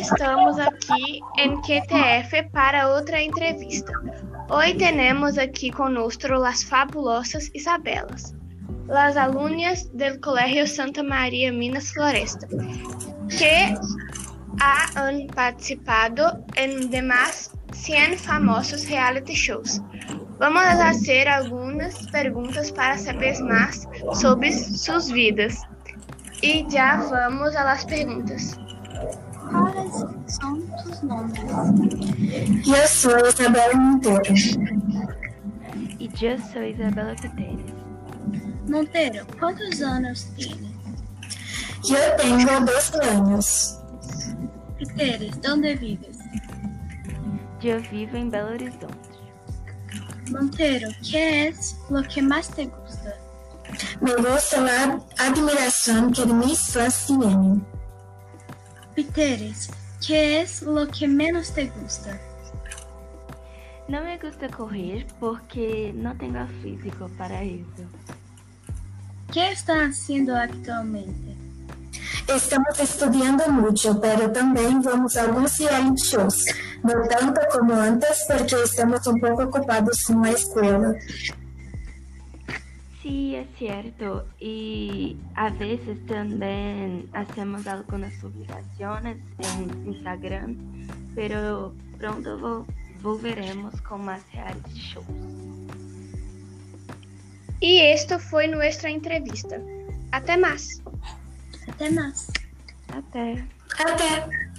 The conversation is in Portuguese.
estamos aqui em QTF para outra entrevista. Hoy tenemos aquí con nosotros las fabulosas Isabelas, las alumnas del Colegio Santa María Minas Floresta, que han participado en demás 100 famosos reality shows. Vamos fazer algumas perguntas para saber mais sobre suas vidas. E já vamos às perguntas. Quais são tus nomes? Eu sou Isabela Monteiro. E eu sou Isabela Piteres. Monteiro, quantos anos tienes? Eu tenho 12 anos. Piteres, onde vives? Eu vivo em Belo Horizonte. Monteiro, que é o que mais te gusta? Me gusta a admiração que fãs tienen. Piteres, que é o que menos te gusta? Não me gusta correr porque não tenho físico para isso. que está haciendo actualmente? Estamos estudando mucho, pero también vamos a reality shows. No tanto como antes, porque estamos un poco ocupados con la escuela. Sí, es cierto. Y a veces también hacemos algunas publicaciones en Instagram, pero pronto vo- volveremos con más reality shows. E esto foi nuestra entrevista. Até mais! Até mais. Até! Até!